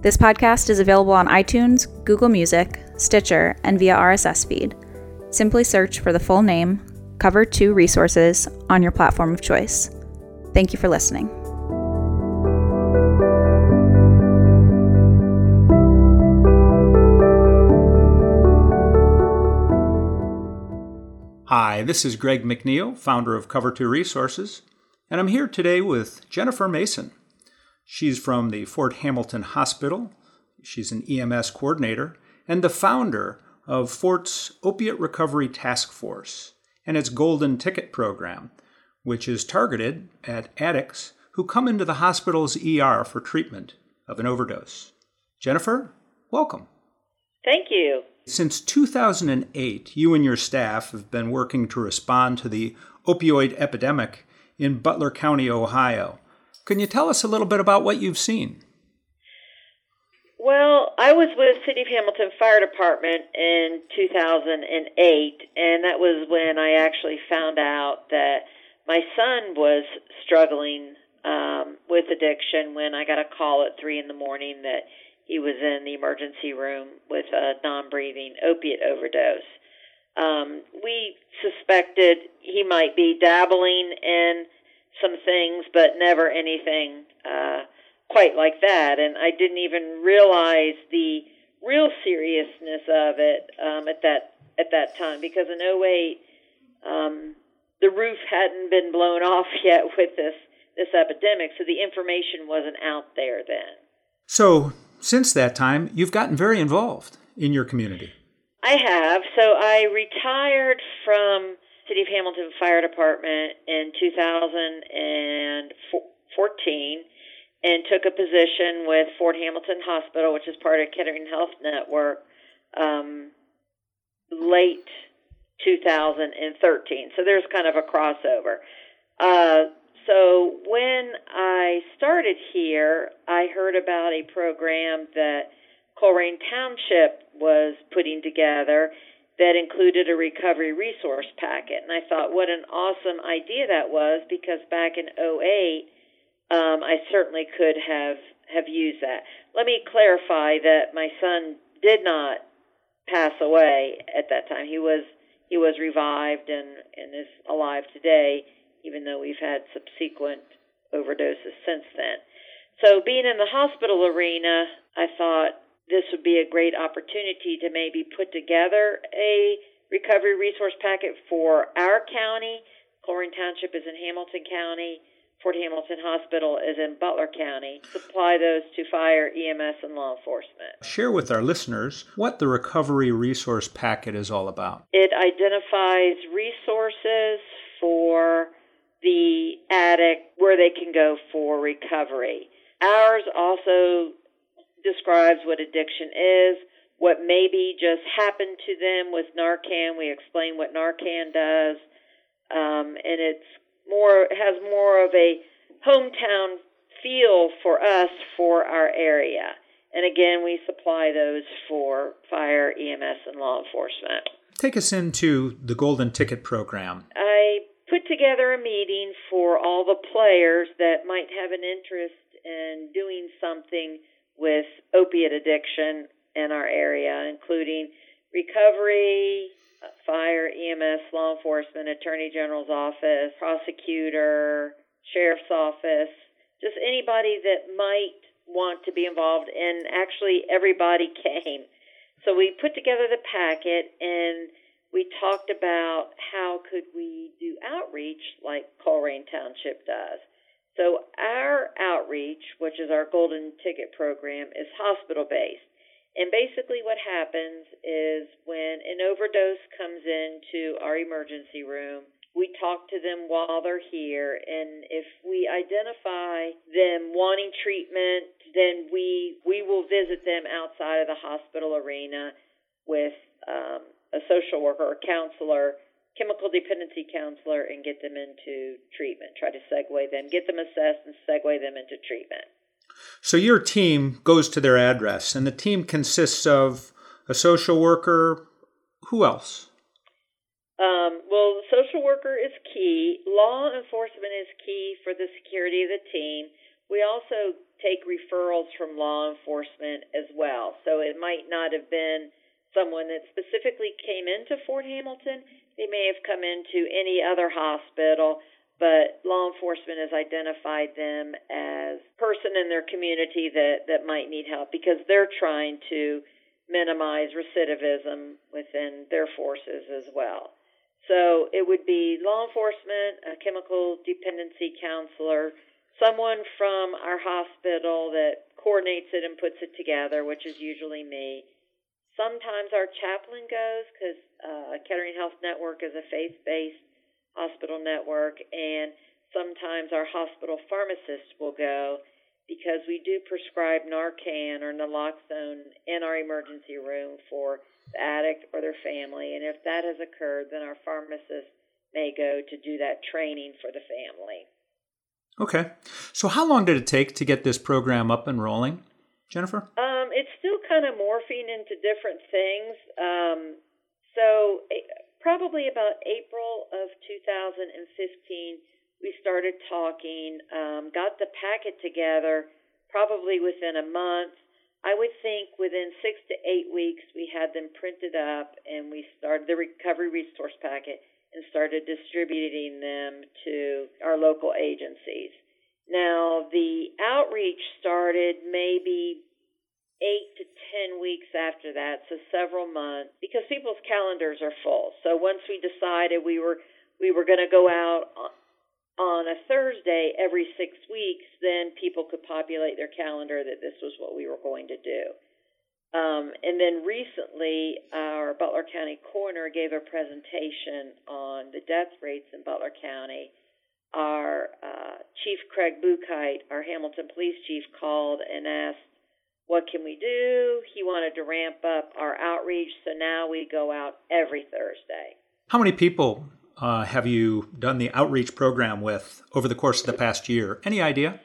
This podcast is available on iTunes, Google Music, Stitcher, and via RSS feed. Simply search for the full name, Cover 2 Resources, on your platform of choice. Thank you for listening. Hi, this is Greg McNeil, founder of Cover 2 Resources, and I'm here today with Jennifer Mason. She's from the Fort Hamilton Hospital. She's an EMS coordinator and the founder of Fort's Opiate Recovery Task Force and its Golden Ticket program, which is targeted at addicts who come into the hospital's ER for treatment of an overdose. Jennifer, welcome. Thank you. Since 2008, you and your staff have been working to respond to the opioid epidemic in Butler County, Ohio. Can you tell us a little bit about what you've seen? Well, I was with City of Hamilton Fire Department in 2008, and that was when I actually found out that my son was struggling um, with addiction when I got a call at 3 in the morning that he was in the emergency room with a non breathing opiate overdose. Um, we suspected he might be dabbling in some things, but never anything uh, quite like that. And I didn't even realize the real seriousness of it um, at that at that time because in 08, um, the roof hadn't been blown off yet with this this epidemic, so the information wasn't out there then. So since that time, you've gotten very involved in your community. I have. So I retired from City of Hamilton Fire Department in 2014 and took a position with Fort Hamilton Hospital, which is part of Kettering Health Network, um, late 2013. So there's kind of a crossover. Uh, so when I started here, I heard about a program that Colerain Township was putting together that included a recovery resource packet. And I thought, what an awesome idea that was because back in 08, um, I certainly could have, have used that. Let me clarify that my son did not pass away at that time. He was he was revived and, and is alive today, even though we've had subsequent overdoses since then. So being in the hospital arena, I thought this would be a great opportunity to maybe put together a recovery resource packet for our county. Colerain Township is in Hamilton County. Fort Hamilton Hospital is in Butler County. Supply those to fire, EMS, and law enforcement. Share with our listeners what the Recovery Resource Packet is all about. It identifies resources for the addict where they can go for recovery. Ours also describes what addiction is, what maybe just happened to them with Narcan. We explain what Narcan does, um, and it's more has more of a hometown feel for us for our area. And again, we supply those for fire, EMS, and law enforcement. Take us into the Golden Ticket program. I put together a meeting for all the players that might have an interest in doing something with opiate addiction in our area, including recovery, fire, EMS, law enforcement, attorney general's office, prosecutor, sheriff's office, just anybody that might want to be involved. And actually, everybody came. So we put together the packet and we talked about how could we do outreach like Colerain Township does. So our outreach, which is our golden ticket program, is hospital based. And basically what happens is when an overdose comes into our emergency room, we talk to them while they're here and if we identify them wanting treatment, then we we will visit them outside of the hospital arena with um, a social worker or counselor, chemical dependency counselor, and get them into treatment. Try to segue them, get them assessed, and segue them into treatment. So your team goes to their address, and the team consists of a social worker. Who else? Um, well, the social worker is key. Law enforcement is key for the security of the team. We also take referrals from law enforcement as well. So it might not have been someone that specifically came into Fort Hamilton. They may have come into any other hospital, but law enforcement has identified them as person in their community that, that might need help because they're trying to minimize recidivism within their forces as well. So it would be law enforcement, a chemical dependency counselor, someone from our hospital that coordinates it and puts it together, which is usually me, Sometimes our chaplain goes because uh, Kettering Health Network is a faith based hospital network, and sometimes our hospital pharmacist will go because we do prescribe Narcan or naloxone in our emergency room for the addict or their family. And if that has occurred, then our pharmacist may go to do that training for the family. Okay. So, how long did it take to get this program up and rolling, Jennifer? Um, it's still kind of morphing into different things. Um, so, probably about April of 2015, we started talking, um, got the packet together probably within a month. I would think within six to eight weeks, we had them printed up and we started the recovery resource packet and started distributing them to our local agencies. Now, the outreach started maybe eight to ten weeks after that, so several months, because people's calendars are full. So once we decided we were we were going to go out on a Thursday every six weeks, then people could populate their calendar that this was what we were going to do. Um, and then recently, our Butler County coroner gave a presentation on the death rates in Butler County. Our uh, Chief Craig Buchheit, our Hamilton Police Chief, called and asked what can we do? He wanted to ramp up our outreach, so now we go out every Thursday. How many people uh, have you done the outreach program with over the course of the past year? Any idea?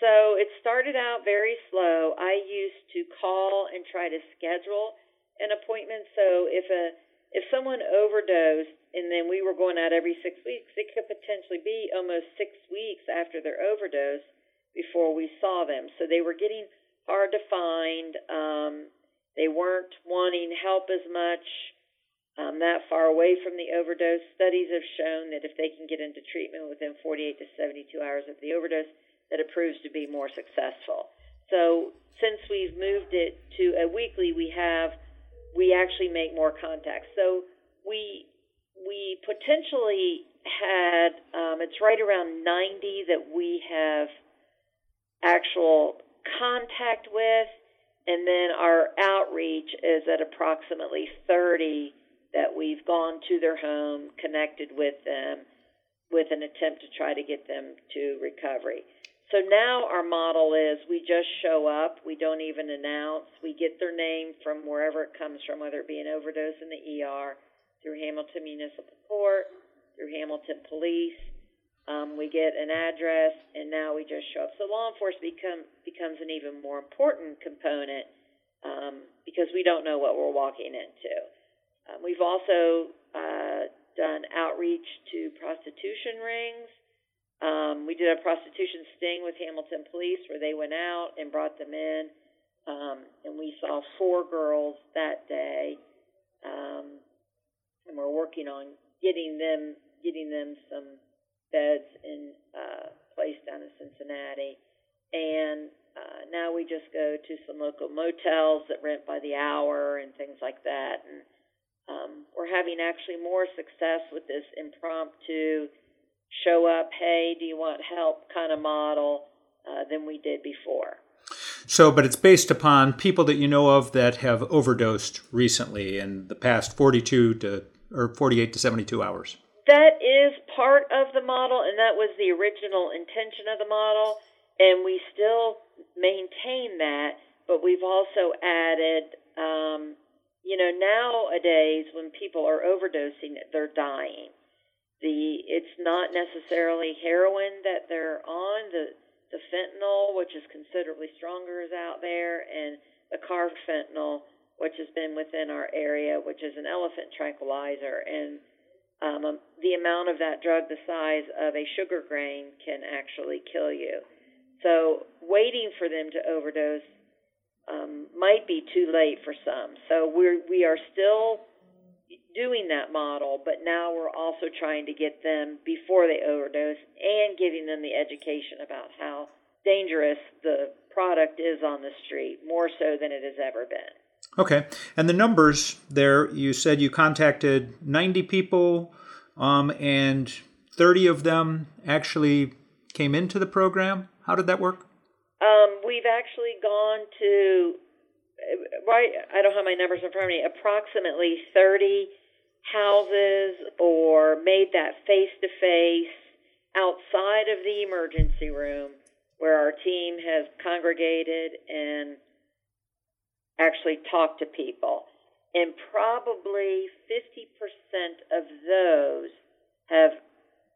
So it started out very slow. I used to call and try to schedule an appointment. So if a if someone overdosed and then we were going out every six weeks, it could potentially be almost six weeks after their overdose before we saw them. So they were getting hard to find. Um, they weren't wanting help as much um, that far away from the overdose. Studies have shown that if they can get into treatment within 48 to 72 hours of the overdose, that it proves to be more successful. So since we've moved it to a weekly, we have we actually make more contacts. So we we potentially had um, it's right around 90 that we have actual contact with, and then our outreach is at approximately 30 that we've gone to their home, connected with them, with an attempt to try to get them to recovery. So now our model is we just show up, we don't even announce, we get their name from wherever it comes from, whether it be an overdose in the ER, through Hamilton Municipal Court, through Hamilton Police, um, we get an address, and now we just show up. So law enforcement become, becomes an even more important component um, because we don't know what we're walking into. Um, we've also uh, done outreach to prostitution rings. Um, we did a prostitution sting with Hamilton Police where they went out and brought them in, um, and we saw four girls that day, working on getting them getting them some beds in uh, place down in Cincinnati. And uh, now we just go to some local motels that rent by the hour and things like that. And um, we're having actually more success with this impromptu show up, hey, do you want help kind of model uh, than we did before. So, but it's based upon people that you know of that have overdosed recently in the past 42 to or 48 to 72 hours. That is part of the model, and that was the original intention of the model, and we still maintain that, but we've also added, um, you know, nowadays when people are overdosing, they're dying. The it's not necessarily heroin that they're on. The the fentanyl, which is considerably stronger, is out there, and the carfentanil, which has been within our area, which is an elephant tranquilizer, and um, um, the amount of that drug the size of a sugar grain can actually kill you. So waiting for them to overdose um, might be too late for some. So we're we are still doing that model, but now we're also trying to get them before they overdose and giving them the education about how dangerous the product is on the street, more so than it has ever been. Okay. And the numbers there, you said you contacted 90 people um, and 30 of them actually came into the program. How did that work? Um, we've actually gone to, right, I don't have my numbers in front of me, approximately 30 houses or made that face to face outside of the emergency room where our team has congregated and actually talk to people. And probably 50% of those have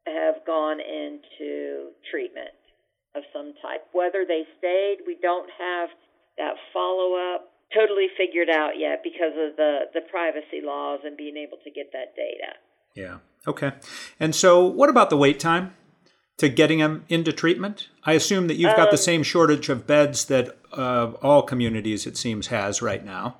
have gone into treatment of some type. Whether they stayed, we don't have that follow up totally figured out yet because of the, the privacy laws and being able to get that data. Yeah. Okay. And so, what about the wait time to getting them into treatment? I assume that you've got um, the same shortage of beds that uh, all communities, it seems, has right now.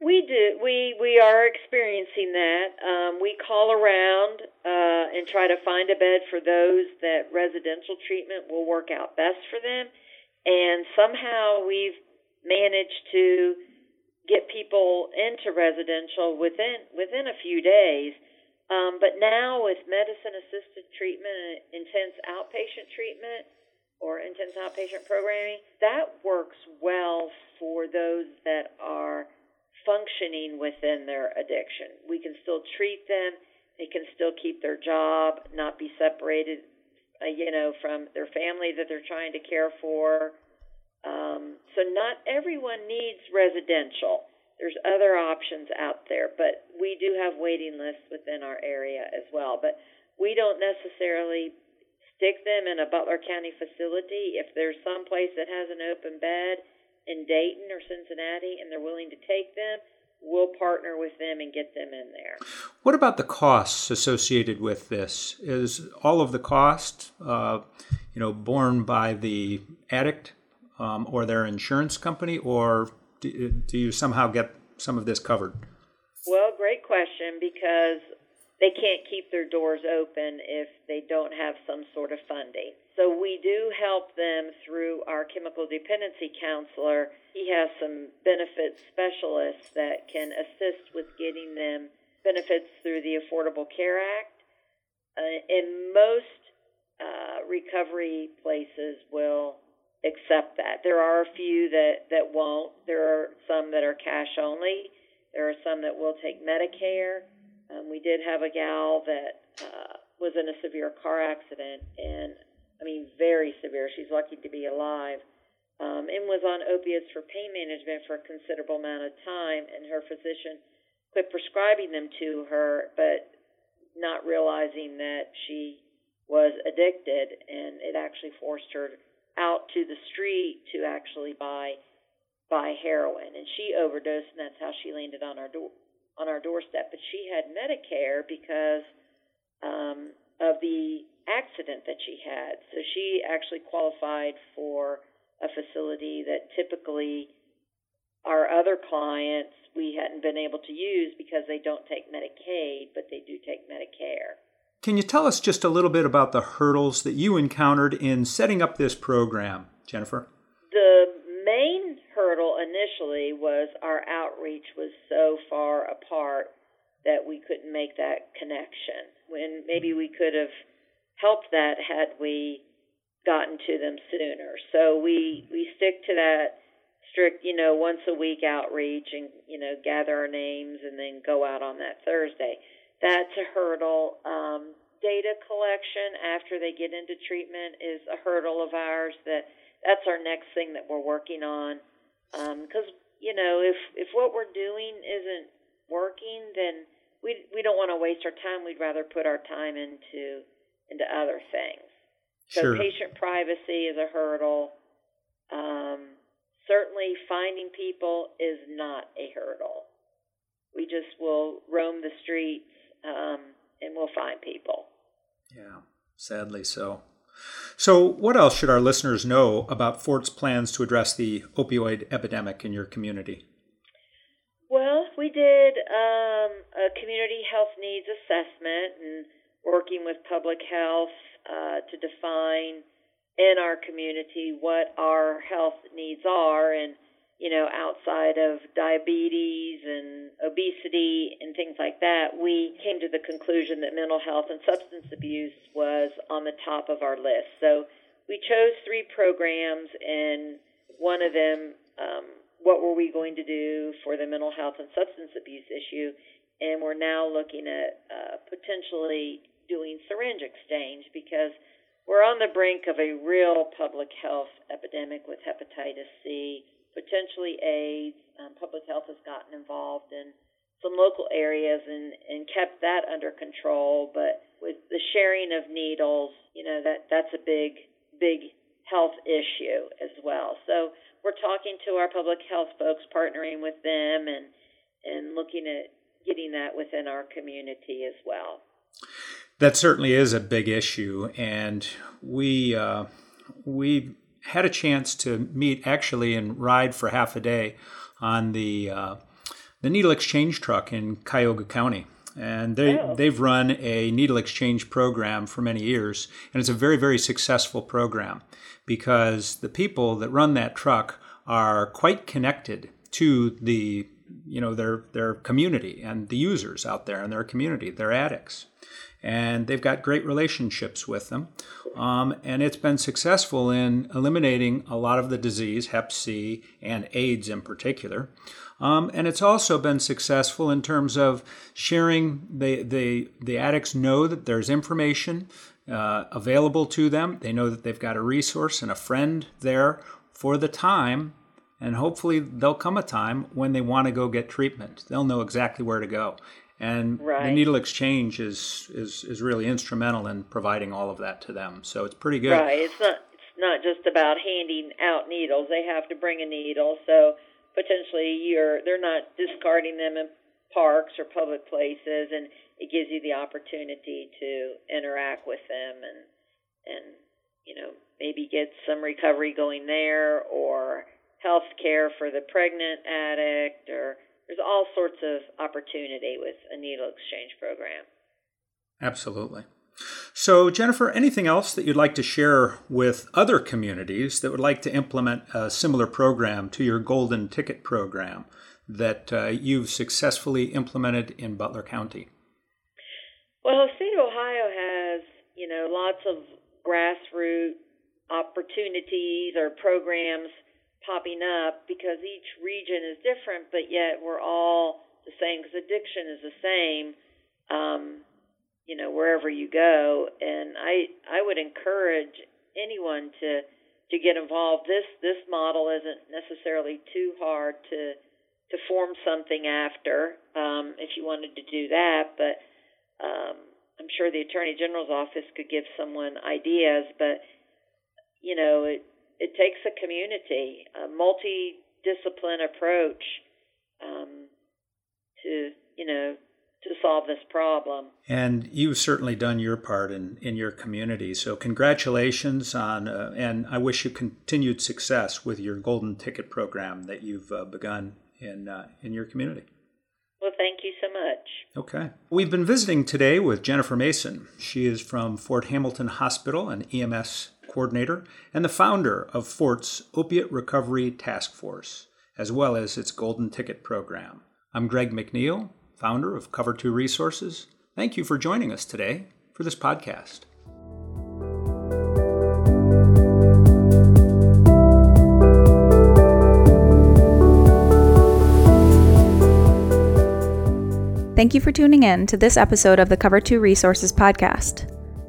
We do. We we are experiencing that. Um, we call around uh, and try to find a bed for those that residential treatment will work out best for them. And somehow we've managed to get people into residential within within a few days. Um, but now with medicine assisted treatment, intense outpatient treatment, or intense outpatient programming, that works well for those that are functioning within their addiction. We can still treat them. They can still keep their job, not be separated, uh, you know, from their family that they're trying to care for. Um, so not everyone needs residential. There's other options out there, but we do have waiting lists within our area as well. But we don't necessarily stick them in a Butler County facility. If there's some place that has an open bed in Dayton or Cincinnati and they're willing to take them, we'll partner with them and get them in there. What about the costs associated with this? Is all of the cost, uh, you know, borne by the addict um, or their insurance company, or do, do you somehow get some of this covered? Well, great question because they can't keep their doors open if they don't have some sort of funding. So we do help them through our chemical dependency counselor. He has some benefits specialists that can assist with getting them benefits through the Affordable Care Act. Uh, and most uh, recovery places will accept that. There are a few that, that won't. There are some that are cash only. There are some that will take Medicare. Um, we did have a gal that uh, was in a severe car accident, and I mean, very severe. She's lucky to be alive. Um, and was on opiates for pain management for a considerable amount of time, and her physician quit prescribing them to her, but not realizing that she was addicted, and it actually forced her out to the street to actually buy buy heroin, and she overdosed, and that's how she landed on our door on our doorstep. But she had Medicare because um, of the accident that she had, so she actually qualified for a facility that typically our other clients we hadn't been able to use because they don't take Medicaid, but they do take Medicare. Can you tell us just a little bit about the hurdles that you encountered in setting up this program, Jennifer? The main hurdle initially was our outreach was so far apart that we couldn't make that connection when maybe we could have helped that had we gotten to them sooner. So we we stick to that strict, you know, once a week outreach and you know gather our names and then go out on that Thursday. That's a hurdle. Um, data collection after they get into treatment is a hurdle of ours. That that's our next thing that we're working on. Because um, you know, if if what we're doing isn't working, then we we don't want to waste our time. We'd rather put our time into into other things. So sure. patient privacy is a hurdle. Um, certainly, finding people is not a hurdle. We just will roam the streets um, and we'll find people. Yeah, sadly so. So, what else should our listeners know about Fort's plans to address the opioid epidemic in your community? Well, we did um, a community health needs assessment and working with public health uh, to define in our community what our health needs are and you know outside of diabetes and obesity and things like that we came to the conclusion that mental health and substance abuse was on the top of our list. So we chose three programs and one of them um, what were we going to do for the mental health and substance abuse issue? And we're now looking at uh, potentially doing syringe exchange because we're on the brink of a real public health epidemic with hepatitis C, potentially AIDS. Um, public health has gotten involved in some local areas and, and kept that under control. But with the sharing of needles, you know, that, that's a big, big health issue as well. So we're talking to our public health folks, partnering with them and, and looking at getting that within our community as well. That certainly is a big issue, and we uh, we had a chance to meet actually and ride for half a day on the uh, the needle exchange truck in Cuyahoga County. And they, oh. they've run a needle exchange program for many years. And it's a very, very successful program because the people that run that truck are quite connected to the you know their their community and the users out there in their community their addicts and they've got great relationships with them. Um, and it's been successful in eliminating a lot of the disease, Hep C and AIDS in particular. Um, and it's also been successful in terms of sharing. The, the, the addicts know that there's information uh, available to them. They know that they've got a resource and a friend there for the time. And hopefully, there'll come a time when they want to go get treatment. They'll know exactly where to go and right. the needle exchange is, is is really instrumental in providing all of that to them. So it's pretty good. Right. It's not it's not just about handing out needles. They have to bring a needle. So potentially you're they're not discarding them in parks or public places, and it gives you the opportunity to interact with them and and you know maybe get some recovery going there or health care for the pregnant addict or there's all sorts of opportunity with a needle exchange program. Absolutely. So, Jennifer, anything else that you'd like to share with other communities that would like to implement a similar program to your Golden Ticket program that uh, you've successfully implemented in Butler County? Well, the state of Ohio has, you know, lots of grassroots opportunities or programs popping up because each region is different, but yet we're all the same because addiction is the same, um, you know, wherever you go. And I I would encourage anyone to to get involved. This this model isn't necessarily too hard to to form something after um, if you wanted to do that, but um, I'm sure the Attorney General's office could give someone ideas, but you know, it, it takes a community, a multi-discipline approach um, to you know to solve this problem. And you've certainly done your part in, in your community. So congratulations on, uh, and I wish you continued success with your golden ticket program that you've uh, begun in uh, in your community. Well, thank you so much. Okay. We've been visiting today with Jennifer Mason. She is from Fort Hamilton Hospital, an EMS coordinator and the founder of Fort's Opiate Recovery Task Force, as well as its Golden Ticket program. I'm Greg McNeil. founder of Cover 2 Resources. Thank you for joining us today for this podcast. Thank you for tuning in to this episode of the Cover 2 Resources podcast.